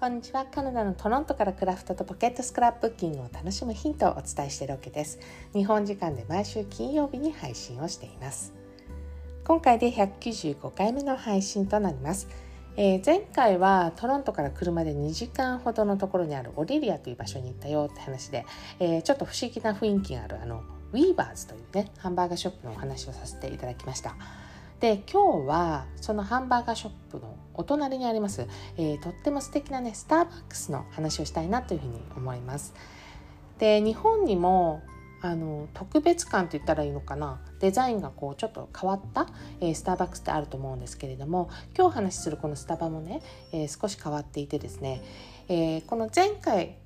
こんにちは。カナダのトロントからクラフトとポケットスクラップブッキングを楽しむヒントをお伝えしているわけです。日本時間で毎週金曜日に配信をしています。今回で195回目の配信となります。えー、前回はトロントから車で2時間ほどのところにあるオリリアという場所に行ったよって話で、えー、ちょっと不思議な雰囲気があるあのウィーバーズというねハンバーガーショップのお話をさせていただきました。で今日はそのハンバーガーショップのお隣にあります、えー、とっても素敵なねスターバックスの話をしたいなというふうに思います。で日本にもあの特別感と言ったらいいのかなデザインがこうちょっと変わった、えー、スターバックスってあると思うんですけれども今日お話しするこのスタバもね、えー、少し変わっていてですね、えー、この前回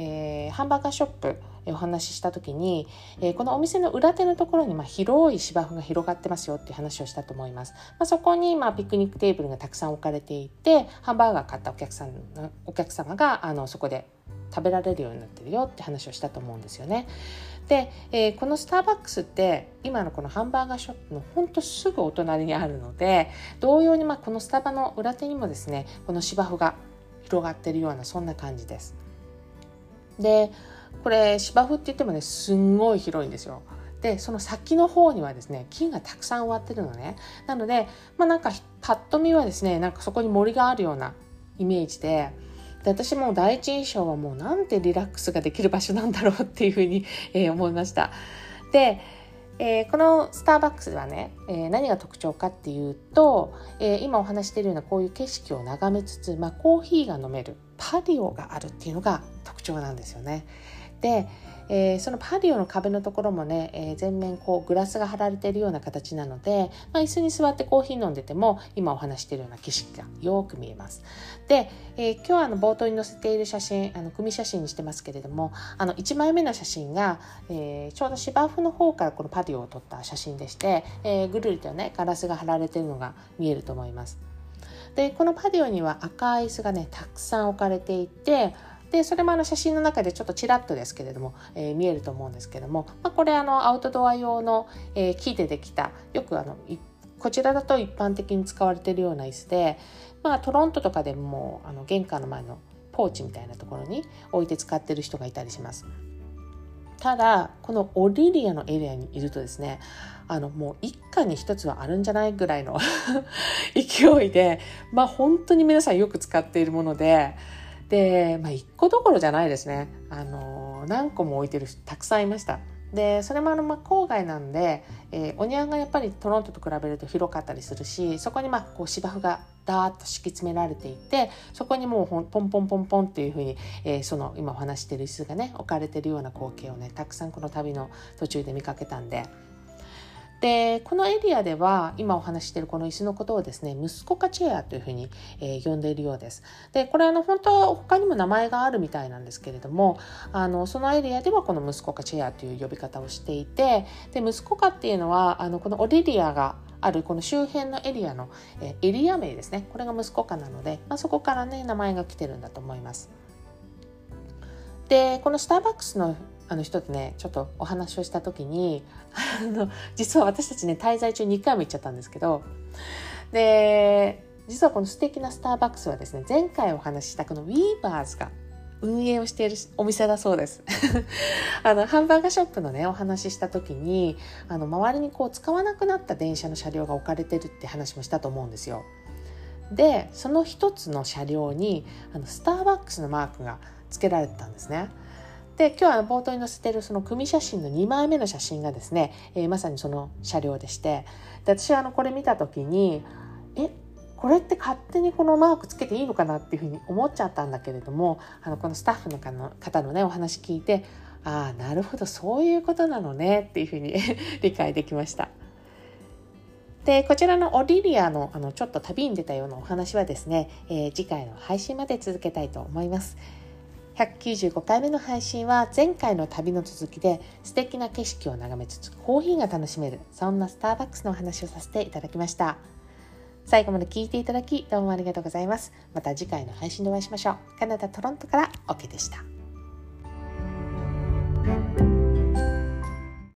えー、ハンバーガーショップお話しした時に、え、このお店の裏手のところに、ま、広い芝生が広がってますよっていう話をしたと思います。まあ、そこに、まあ、ピクニックテーブルがたくさん置かれていてハンバーガー買ったお客さんお客様があのそこで食べられるようになってるよって話をしたと思うんですよね。で、えー、このスターバックスって今のこのハンバーガーショップのほんとすぐお隣にあるので同様にまあこのスタバの裏手にもですねこの芝生が広がってるようなそんな感じです。でこれ芝生って言ってもねすんごい広いんですよ。でその先の方にはですね木がたくさん植わってるのね。なのでまあなんかパッと見はですねなんかそこに森があるようなイメージで。で私も第一印象はもうなんてリラックスができる場所なんだろうっていうふうに、えー、思いました。でえー、このスターバックスではね、えー、何が特徴かっていうと、えー、今お話しているようなこういう景色を眺めつつ、まあ、コーヒーが飲めるパディオがあるっていうのが徴なんですよね。で、えー、そのパディオの壁のところもね、えー、全面こうグラスが貼られているような形なので、まあ、椅子に座ってコーヒー飲んでても今お話しているような景色がよく見えます。で、えー、今日はあの冒頭に載せている写真あの組写真にしてますけれどもあの1枚目の写真が、え、ちょうど芝生の方からこのパディオを撮った写真でして、え、ぐるりとねガラスが貼られているのが見えると思います。でこのパディオには赤い椅子がねたくさん置かれていてでそれもあの写真の中でちょっとちらっとですけれども、えー、見えると思うんですけども、まあ、これあのアウトドア用の、えー、木でできたよくあのこちらだと一般的に使われているような椅子で、まあ、トロントとかでもあの玄関の前のポーチみたいなところに置いて使ってる人がいたりします。ただこのオリリアのエリアにいるとですねあのもう一家に一つはあるんじゃないぐらいの 勢いでまあ本当に皆さんよく使っているものでで、まあ、一個どころじゃないですねあの何個も置いてる人たくさんいましたでそれもあのまあ郊外なんで、えー、お庭がやっぱりトロントと比べると広かったりするしそこにまあこう芝生がダーッと敷き詰められていてそこにもうポンポンポンポンっていうふうに、えー、その今お話してる椅子がね置かれてるような光景をねたくさんこの旅の途中で見かけたんで。でこのエリアでは今お話しているこの椅子のことをですね息子かチェアというふうに、えー、呼んでいるようです。でこれあの本当は他にも名前があるみたいなんですけれどもあのそのエリアではこの息子かチェアという呼び方をしていてで息子かっていうのはあのこのオリリアがあるこの周辺のエリアの、えー、エリア名ですねこれが息子かなので、まあ、そこからね名前が来てるんだと思います。でこのスターバックスのあの人とねちょっとお話をした時にあの実は私たちね滞在中2回も行っちゃったんですけどで実はこの素敵なスターバックスはですね前回お話ししたこのウィーバーズが運営をしているお店だそうです あのハンバーガーショップのねお話しした時にあの周りにこう使わなくなった電車の車両が置かれてるって話もしたと思うんですよ。でその一つの車両にあのスターバックスのマークが付けられてたんですね。で今日は冒頭に載せてるその組写真の2枚目の写真がですね、えー、まさにその車両でしてで私はあのこれ見た時にえこれって勝手にこのマークつけていいのかなっていうふうに思っちゃったんだけれどもあのこのスタッフの方のねお話聞いてああなるほどそういうことなのねっていうふうに 理解できました。でこちらのオリリアのあのちょっと旅に出たようなお話はですね、えー、次回の配信まで続けたいと思います。195回目の配信は前回の旅の続きで素敵な景色を眺めつつコーヒーが楽しめるそんなスターバックスのお話をさせていただきました。最後まで聞いていただきどうもありがとうございます。また次回の配信でお会いしましょう。カナダ・トロントから OK でした。